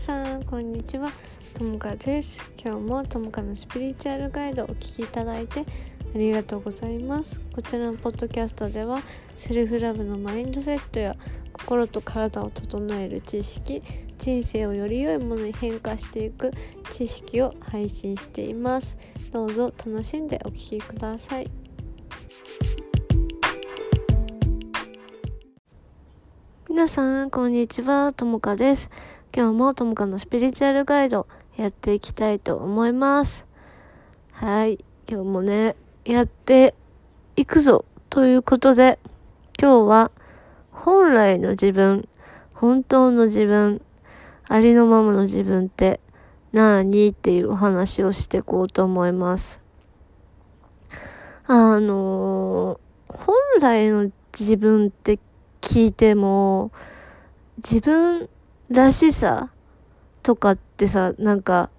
さんこんにちは。ともかです。今日もともかのスピリチュアルガイドをお聞きいただいてありがとうございます。こちらのポッドキャストではセルフラブのマインドセットや心と体を整える知識人生をより良いものに変化していく知識を配信しています。どうぞ楽しんでお聞きください。皆さんこんにちは。ともかです。今日もともかのスピリチュアルガイドやっていきたいと思います。はい。今日もね、やっていくぞということで、今日は本来の自分、本当の自分、ありのままの自分って何っていうお話をしていこうと思います。あのー、本来の自分って聞いても、自分らしさとかってさ、なんか、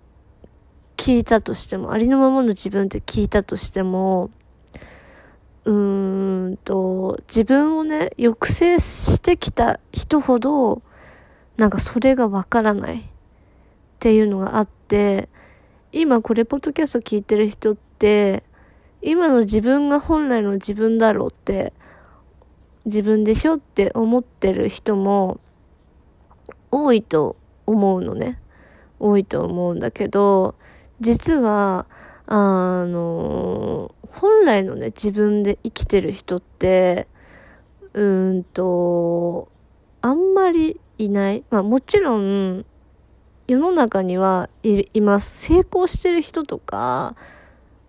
聞いたとしても、ありのままの自分って聞いたとしても、うーんと、自分をね、抑制してきた人ほど、なんかそれがわからないっていうのがあって、今これポッドキャスト聞いてる人って、今の自分が本来の自分だろうって、自分でしょって思ってる人も、多いと思うのね。多いと思うんだけど、実は、あの、本来のね、自分で生きてる人って、うんと、あんまりいない。まあもちろん、世の中にはいいます。成功してる人とか、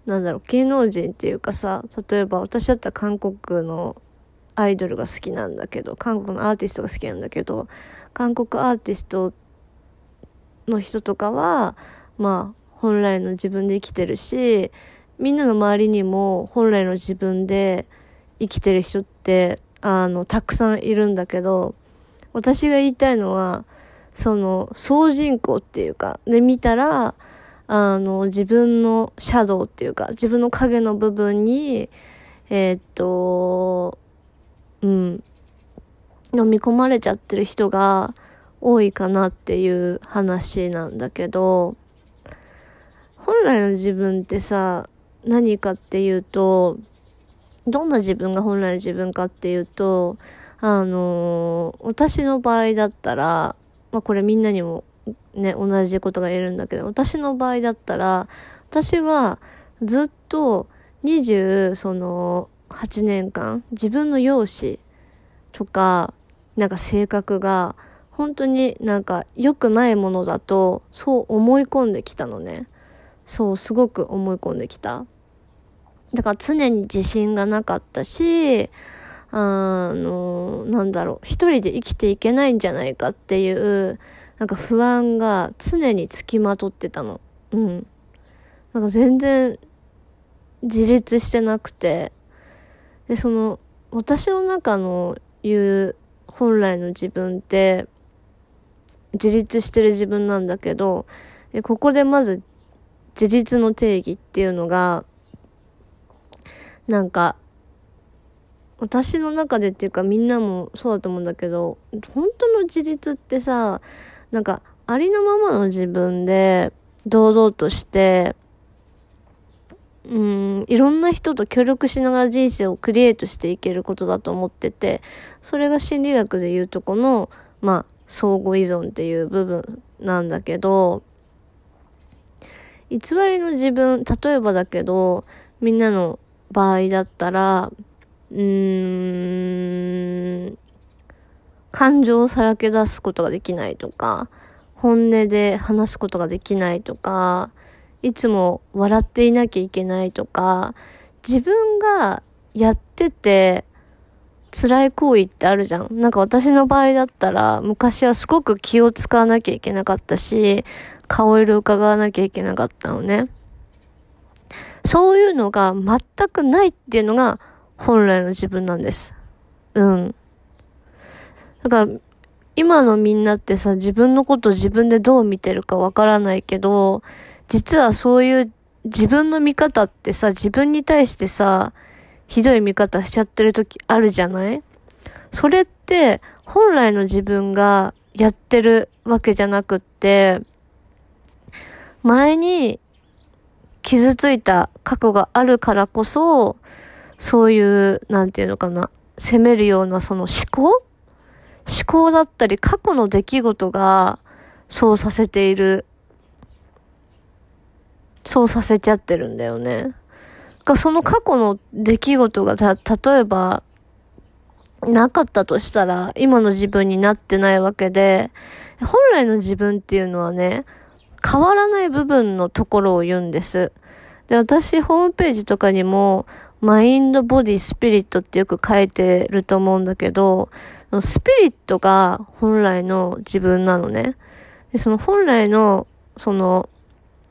なんだろう、芸能人っていうかさ、例えば私だったら韓国のアイドルが好きなんだけど、韓国のアーティストが好きなんだけど、韓国アーティストの人とかは、まあ、本来の自分で生きてるし、みんなの周りにも本来の自分で生きてる人って、あの、たくさんいるんだけど、私が言いたいのは、その、総人口っていうか、で見たら、あの、自分のシャドウっていうか、自分の影の部分に、えー、っと、うん、飲み込まれちゃってる人が多いかなっていう話なんだけど、本来の自分ってさ、何かっていうと、どんな自分が本来の自分かっていうと、あのー、私の場合だったら、まあこれみんなにもね、同じことが言えるんだけど、私の場合だったら、私はずっと20、その、8年間、自分の容姿とか、なんか性格が本当になんか良くないものだとそう思い込んできたのね。そうすごく思い込んできた。だから常に自信がなかったし、あの、なんだろう、一人で生きていけないんじゃないかっていう、なんか不安が常につきまとってたの。うん。なんか全然自立してなくて、で、その、私の中の言う本来の自分って自立してる自分なんだけど、ここでまず自立の定義っていうのが、なんか、私の中でっていうかみんなもそうだと思うんだけど、本当の自立ってさ、なんかありのままの自分で堂々として、うん、いろんな人と協力しながら人生をクリエイトしていけることだと思ってて、それが心理学で言うとこの、まあ、相互依存っていう部分なんだけど、偽りの自分、例えばだけど、みんなの場合だったら、うーん、感情をさらけ出すことができないとか、本音で話すことができないとか、いつも笑っていなきゃいけないとか、自分がやってて辛い行為ってあるじゃん。なんか私の場合だったら、昔はすごく気を使わなきゃいけなかったし、顔色伺わなきゃいけなかったのね。そういうのが全くないっていうのが本来の自分なんです。うん。だから、今のみんなってさ、自分のこと自分でどう見てるかわからないけど、実はそういう自分の見方ってさ、自分に対してさ、ひどい見方しちゃってる時あるじゃない？それって、本来の自分がやってるわけじゃなくって、前に傷ついた過去があるからこそ、そういう、なんていうのかな、責めるようなその思考？思考だったり過去の出来事がそうさせている。そうさせちゃってるんだよね。その過去の出来事がた、例えば、なかったとしたら、今の自分になってないわけで、本来の自分っていうのはね、変わらない部分のところを言うんです。で、私、ホームページとかにも、マインド、ボディ、スピリットってよく書いてると思うんだけど、スピリットが本来の自分なのね。で、その本来の、その、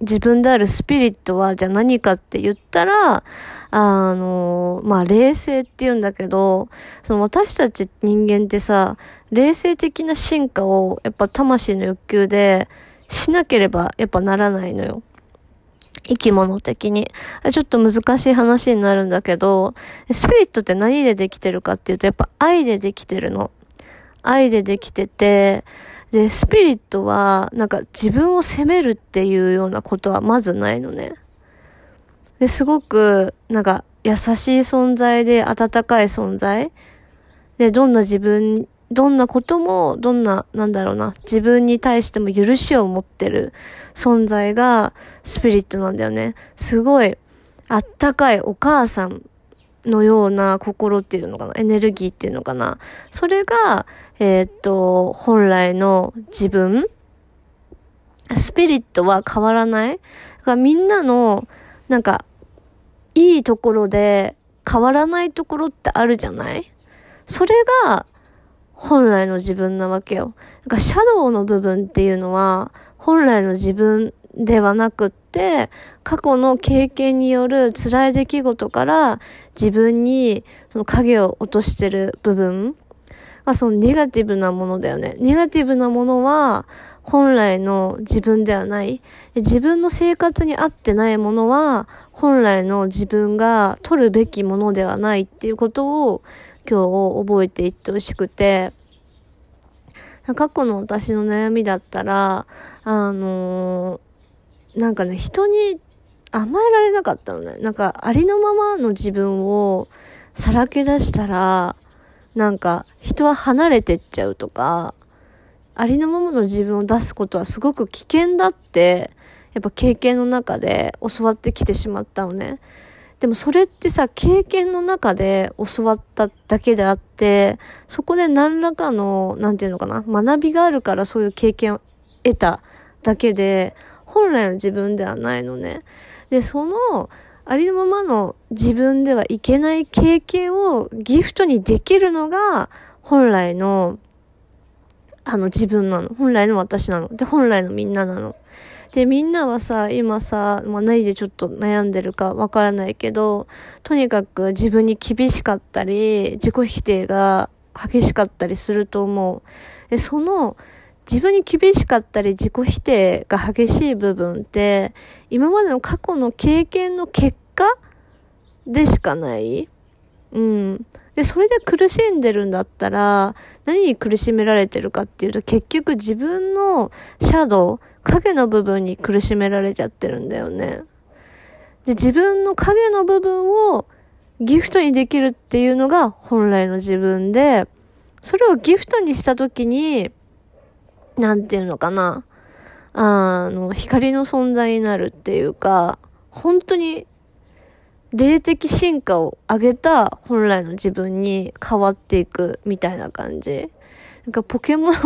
自分であるスピリットは、じゃあ何かって言ったら、あの、まあ、冷静って言うんだけど、その私たち人間ってさ、冷静的な進化を、やっぱ魂の欲求でしなければ、やっぱならないのよ。生き物的に。ちょっと難しい話になるんだけど、スピリットって何でできてるかっていうと、やっぱ愛でできてるの。愛でできてて、で、スピリットは、なんか自分を責めるっていうようなことはまずないのね。で、すごく、なんか優しい存在で温かい存在。で、どんな自分どんなことも、どんな、なんだろうな、自分に対しても許しを持ってる存在がスピリットなんだよね。すごい、あったかいお母さんのような心っていうのかな、エネルギーっていうのかな？それが、えー、っと、本来の自分スピリットは変わらない？だからみんなの、なんか、いいところで変わらないところってあるじゃない？それが本来の自分なわけよ。だからシャドウの部分っていうのは、本来の自分ではなくって、過去の経験による辛い出来事から自分にその影を落としてる部分がそのネガティブなものだよね。ネガティブなものは本来の自分ではない。自分の生活に合ってないものは本来の自分が取るべきものではないっていうことを今日覚えていってほしくて、過去の私の悩みだったら、あのー、なんかね、人に甘えられなかったのね。なんか、ありのままの自分をさらけ出したら、なんか、人は離れてっちゃうとか、ありのままの自分を出すことはすごく危険だって、やっぱ経験の中で教わってきてしまったのね。でもそれってさ、経験の中で教わっただけであって、そこで何らかの、なんていうのかな、学びがあるからそういう経験を得ただけで、本来の自分ではないのね。で、その、ありのままの自分ではいけない経験をギフトにできるのが、本来の、あの自分なの。本来の私なの。で、本来のみんななの。で、みんなはさ、今さ、まあ、何でちょっと悩んでるかわからないけど、とにかく自分に厳しかったり、自己否定が激しかったりすると思う。で、その、自分に厳しかったり自己否定が激しい部分って、今までの過去の経験の結果でしかないうん。で、それで苦しんでるんだったら、何に苦しめられてるかっていうと、結局自分のシャドウ、影の部分に苦しめられちゃってるんだよね。で、自分の影の部分をギフトにできるっていうのが本来の自分で、それをギフトにしたときに、なんていうのかな。あの、光の存在になるっていうか、本当に霊的進化を上げた本来の自分に変わっていくみたいな感じ。なんかポケモン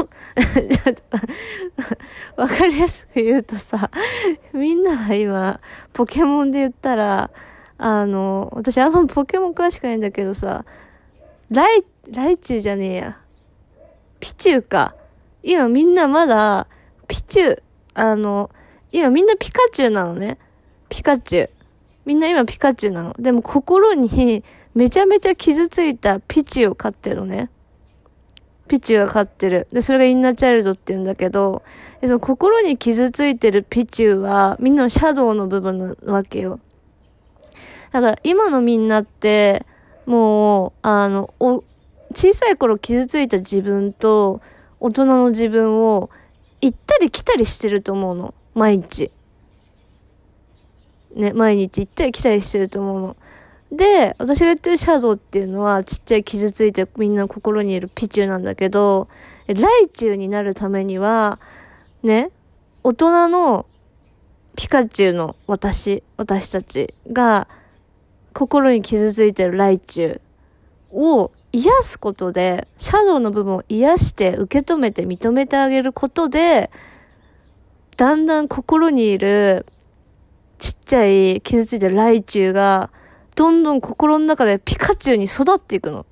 わかりやすく言うとさ、みんなは今、ポケモンで言ったら、あの、私あんまポケモン詳しくないんだけどさ、ライ、ライチュウじゃねえや。ピチュウか。今みんなまだ、ピチュウ、あの、今みんなピカチュウなのね。ピカチュウ。みんな今ピカチュウなの。でも心にめちゃめちゃ傷ついたピチュウを飼ってるのね。ピチュウが飼ってる。で、それがインナーチャイルドって言うんだけど、その心に傷ついてるピチュウはみんなのシャドウの部分なわけよ。だから今のみんなって、もう、あの、お、小さい頃傷ついた自分と、大人の自分を行ったり来たりしてると思うの。毎日。ね、毎日行ったり来たりしてると思うの。で、私が言ってるシャドウっていうのはちっちゃい傷ついてみんな心にいるピチューなんだけど、ライチュウになるためには、ね、大人のピカチュウの私、私たちが心に傷ついてるライチュウを癒すことで、シャドウの部分を癒して受け止めて認めてあげることで、だんだん心にいるちっちゃい傷ついてるライチュウが、どんどん心の中でピカチュウに育っていくの。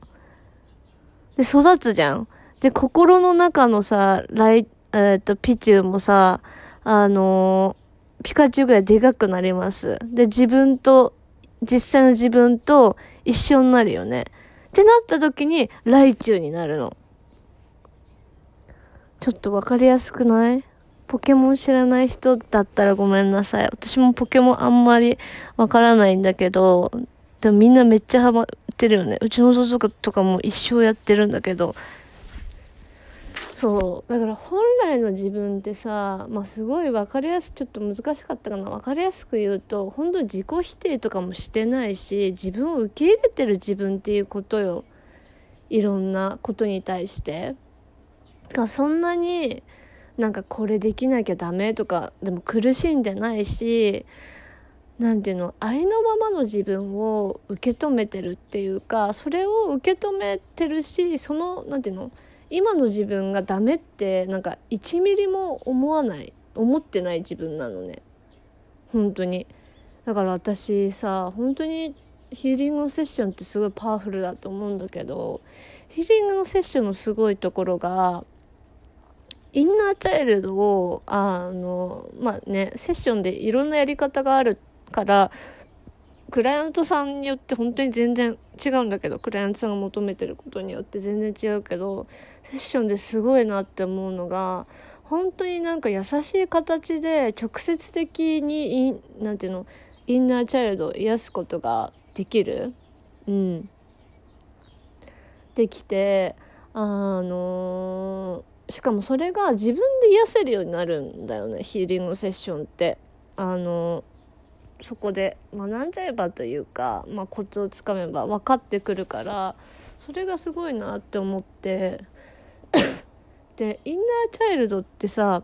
で、育つじゃん。で、心の中のさ、ライ、えっ、と、ピチュウもさ、あのー、ピカチュウぐらいでかくなります。で、自分と、実際の自分と一緒になるよね。ってなった時に、ライチュウになるの。ちょっとわかりやすくない？ポケモン知らない人だったらごめんなさい。私もポケモンあんまりわからないんだけど、でもみんなめっちゃハマってるよね。うちの弟とかも一生やってるんだけど。そう。だから本来の自分ってさ、まあすごい分かりやすく、ちょっと難しかったかな。分かりやすく言うと、本当に自己否定とかもしてないし、自分を受け入れてる自分っていうことよ。いろんなことに対して。だからそんなに、なんかこれできなきゃダメとか、でも苦しんでないし、何ていうのありのままの自分を受け止めてるっていうかそれを受け止めてるしその何ていうの今の自分がダメってなんか1ミリも思わない思ってない自分なのね。本当に。だから私さ本当にヒーリングのセッションってすごいパワフルだと思うんだけどヒーリングのセッションのすごいところがインナーチャイルドをあのまあねセッションでいろんなやり方があるからクライアントさんによって本当に全然違うんだけどクライアントさんが求めてることによって全然違うけどッションですごいなって思うのが本当になんか優しい形で直接的に何て言うのインナーチャイルドを癒すことができる。うん。できてあのー、しかもそれが自分で癒せるようになるんだよねヒーリングセッションって。あのーそこで学んじゃえばというか、まあ、コツをつかめば分かってくるからそれがすごいなって思って。でインナーチャイルドってさ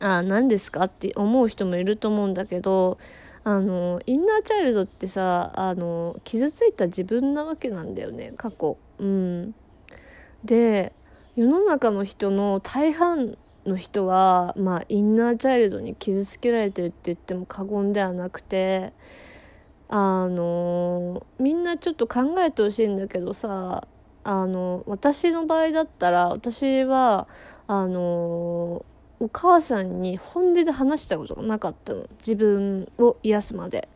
あ何ですか？って思う人もいると思うんだけどあのインナーチャイルドってさあの傷ついた自分なわけなんだよね過去。うん、で世の中の人の大半の人は、まあ、インナーチャイルドに傷つけられてるって言っても過言ではなくてあのみんなちょっと考えてほしいんだけどさあの私の場合だったら私はあのお母さんに本音で話したことがなかったの自分を癒すまで。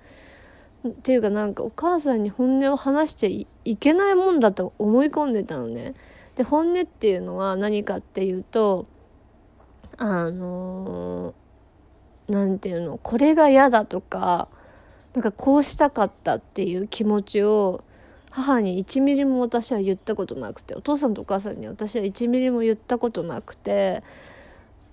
っていうかなんかお母さんに本音を話しちゃいけないもんだと思い込んでたのね。で本音っていうのは何かっていうとあの何て言うのこれが嫌だとかなんかこうしたかったっていう気持ちを母に1ミリも私は言ったことなくてお父さんとお母さんに私は1ミリも言ったことなくて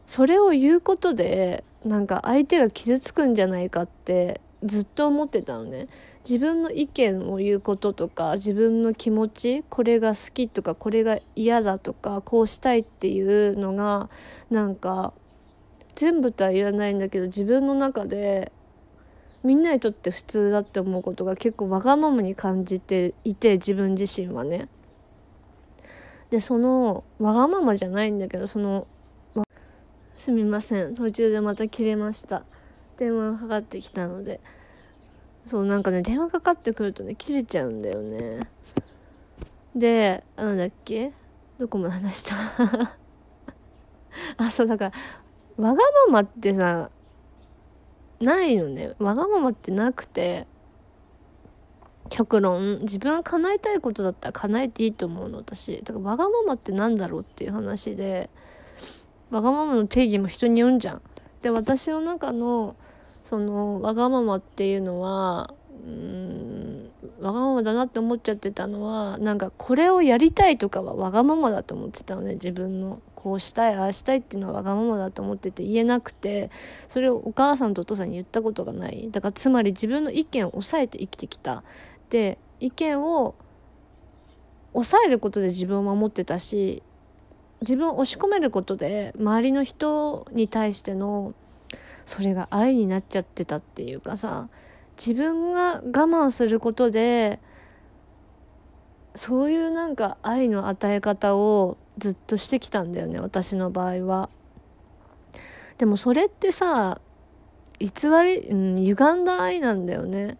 それを言うことでなんか相手が傷つくんじゃないかってずっと思ってたのね。自分の意見を言うこととか自分の気持ちこれが好きとかこれが嫌だとかこうしたいっていうのがなんか全部とは言わないんだけど自分の中でみんなにとって普通だって思うことが結構わがままに感じていて自分自身はね。でそのわがままじゃないんだけどそのすみません。途中でまた切れました。電話がかかってきたので。そうなんかね電話かかってくるとね切れちゃうんだよね。でなんだっけ？どこまで話した？あそうだからわがままってさないのね。わがままってなくて。極論。自分が叶えたいことだったら叶えていいと思うの私。だからわがままってなんだろうっていう話で。わがままの定義も人によるんじゃん。で私の中のそのわがままっていうのはうんわがままだなって思っちゃってたのはなんかこれをやりたいとかはわがままだと思ってたのね自分の。こうしたいああしたいっていうのはわがままだと思ってて言えなくてそれをお母さんとお父さんに言ったことがない。だからつまり自分の意見を抑えて生きてきた。で意見を抑えることで自分を守ってたし自分を押し込めることで周りの人に対してのそれが愛になっちゃってたっていうかさ自分が我慢することでそういうなんか愛の与え方をずっとしてきたんだよね私の場合は。でもそれってさ偽り、うん、歪んだ愛なんだよね。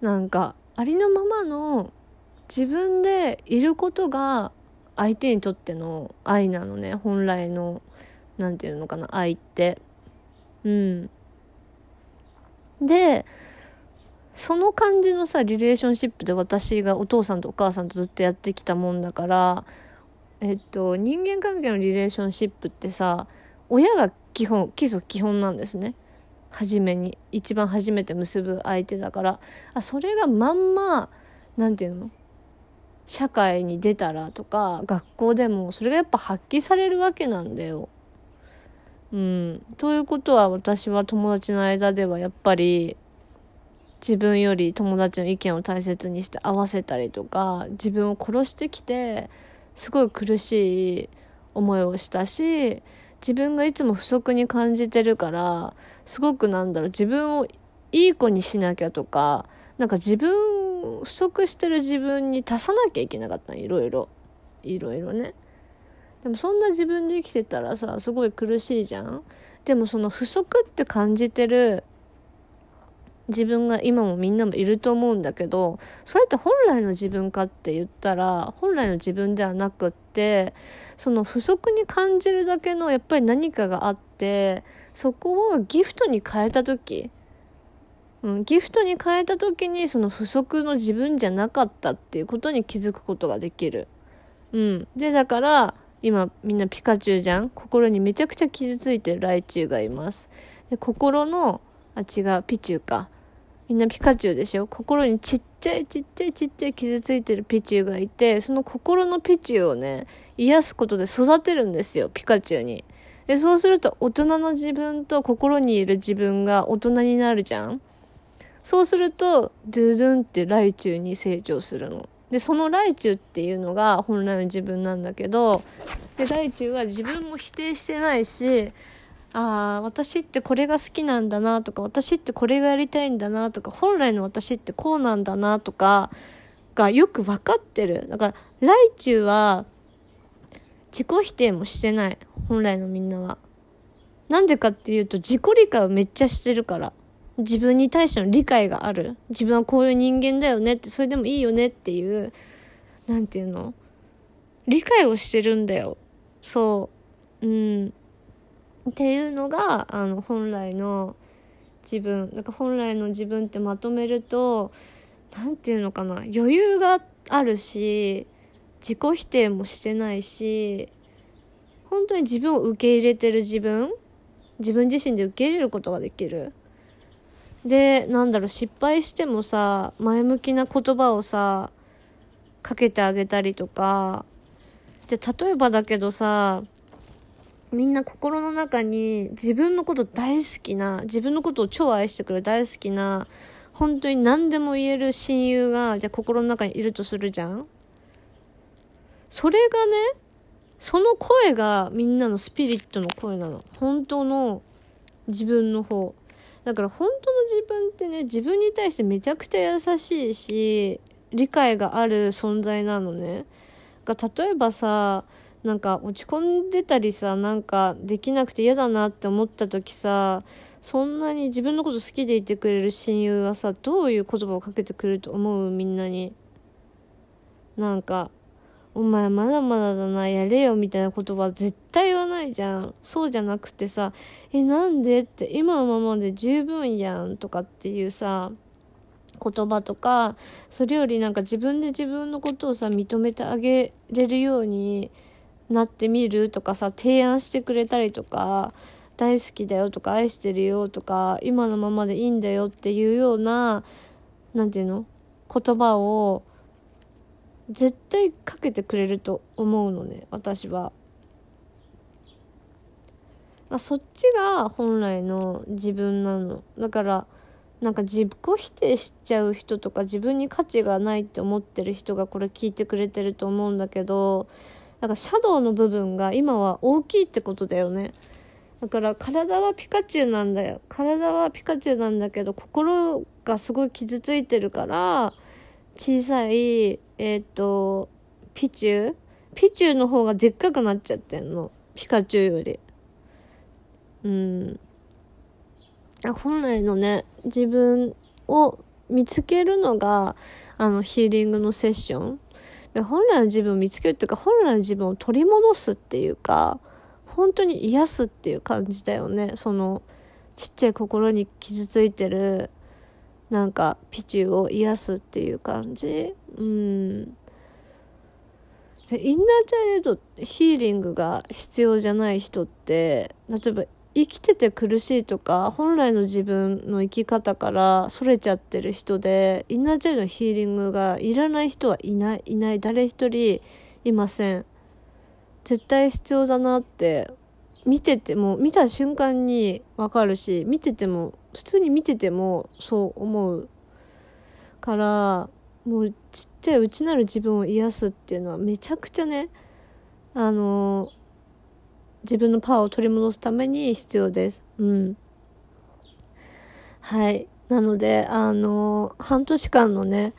なんかありのままの自分でいることが相手にとっての愛なのね本来の何て言うのかな愛ってうんでその感じのさリレーションシップで私がお父さんとお母さんとずっとやってきたもんだからえっと人間関係のリレーションシップってさ親が基本基礎基本なんですね初めに一番初めて結ぶ相手だからあそれがまんま何て言うの？社会に出たらとか学校でもそれがやっぱ発揮されるわけなんだよ。うん。ということは私は友達の間ではやっぱり自分より友達の意見を大切にして合わせたりとか自分を殺してきてすごい苦しい思いをしたし自分がいつも不足に感じてるからすごくなんだろう自分をいい子にしなきゃとかなんか自分不足してる自分に足さなきゃいけなかったいろいろ。いろいろね。でもそんな自分で生きてたらさすごい苦しいじゃん。でもその不足って感じてる自分が今もみんなもいると思うんだけどそれって本来の自分かって言ったら本来の自分ではなくってその不足に感じるだけのやっぱり何かがあってそこをギフトに変えた時うん、ギフトに変えた時にその不足の自分じゃなかったっていうことに気づくことができる。うん。で、だから、今みんなピカチュウじゃん？心にめちゃくちゃ傷ついてるライチュウがいます。で、心の、あ、違う、ピチュウか。みんなピカチュウでしょ？心にちっちゃいちっちゃいちっちゃい傷ついてるピチュウがいて、その心のピチュウをね、癒すことで育てるんですよ、ピカチュウに。で、そうすると大人の自分と心にいる自分が大人になるじゃん？そうすると、ドゥドゥンってライチュウに成長するの。で、そのライチュウっていうのが本来の自分なんだけど、で、ライチュウは自分も否定してないし、ああ、私ってこれが好きなんだなとか、私ってこれがやりたいんだなとか、本来の私ってこうなんだなとか、がよく分かってる。だから、ライチュは自己否定もしてない。本来のみんなは。なんでかっていうと、自己理解をめっちゃしてるから。自分に対しての理解がある。自分はこういう人間だよねって、それでもいいよねっていう、なんていうの？理解をしてるんだよ。そう。うん。っていうのが、あの、本来の自分。なんか本来の自分ってまとめると、なんていうのかな。余裕があるし、自己否定もしてないし、本当に自分を受け入れてる自分自分自身で受け入れることができる。でなんだろう失敗してもさ前向きな言葉をさかけてあげたりとかで例えばだけどさみんな心の中に自分のこと大好きな自分のことを超愛してくれる大好きな本当に何でも言える親友がじゃ心の中にいるとするじゃん。それがねその声がみんなのスピリットの声なの。本当の自分の方。だから本当の自分ってね、自分に対してめちゃくちゃ優しいし、理解がある存在なのね。が例えばさ、なんか落ち込んでたりさ、なんかできなくて嫌だなって思った時さ、そんなに自分のこと好きでいてくれる親友はさ、どういう言葉をかけてくれると思う？みんなに。なんか、お前まだまだだな、やれよみたいな言葉絶対言わないじゃん。そうじゃなくてさ、え、なんでって今のままで十分やんとかっていうさ、言葉とか、それよりなんか自分で自分のことをさ、認めてあげれるようになってみるとかさ、提案してくれたりとか、大好きだよとか愛してるよとか、今のままでいいんだよっていうような、なんていうの言葉を絶対かけてくれると思うのね私は。あそっちが本来の自分なのだからなんか自己否定しちゃう人とか自分に価値がないって思ってる人がこれ聞いてくれてると思うんだけどだからシャドウの部分が今は大きいってことだよね。だから体はピカチュウなんだよ。体はピカチュウなんだけど心がすごい傷ついてるから小さいえっ、ー、とピチュウ？ピチュウの方がでっかくなっちゃってんの。ピカチュウより。うん。本来のね自分を見つけるのがあのヒーリングのセッション。本来の自分を見つけるっていうか本来の自分を取り戻すっていうか本当に癒すっていう感じだよね。そのちっちゃい心に傷ついてるなんかピチューを癒すっていう感じ。うん。でインナーチャイルドヒーリングが必要じゃない人って例えば生きてて苦しいとか本来の自分の生き方からそれちゃってる人でインナーチャイルのヒーリングがいらない人はいないいない誰一人いません。絶対必要だなって見てても見た瞬間にわかるし見てても普通に見ててもそう思う。からもうちっちゃい内なる自分を癒すっていうのはめちゃくちゃねあの自分のパワーを取り戻すために必要です。うん。はい。なので、あの、半年間のね、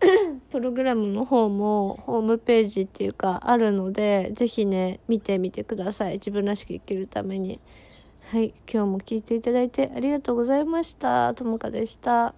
プログラムの方もホームページっていうかあるので、ぜひね、見てみてください。自分らしく生きるために。はい。今日も聞いていただいてありがとうございました。ともかでした。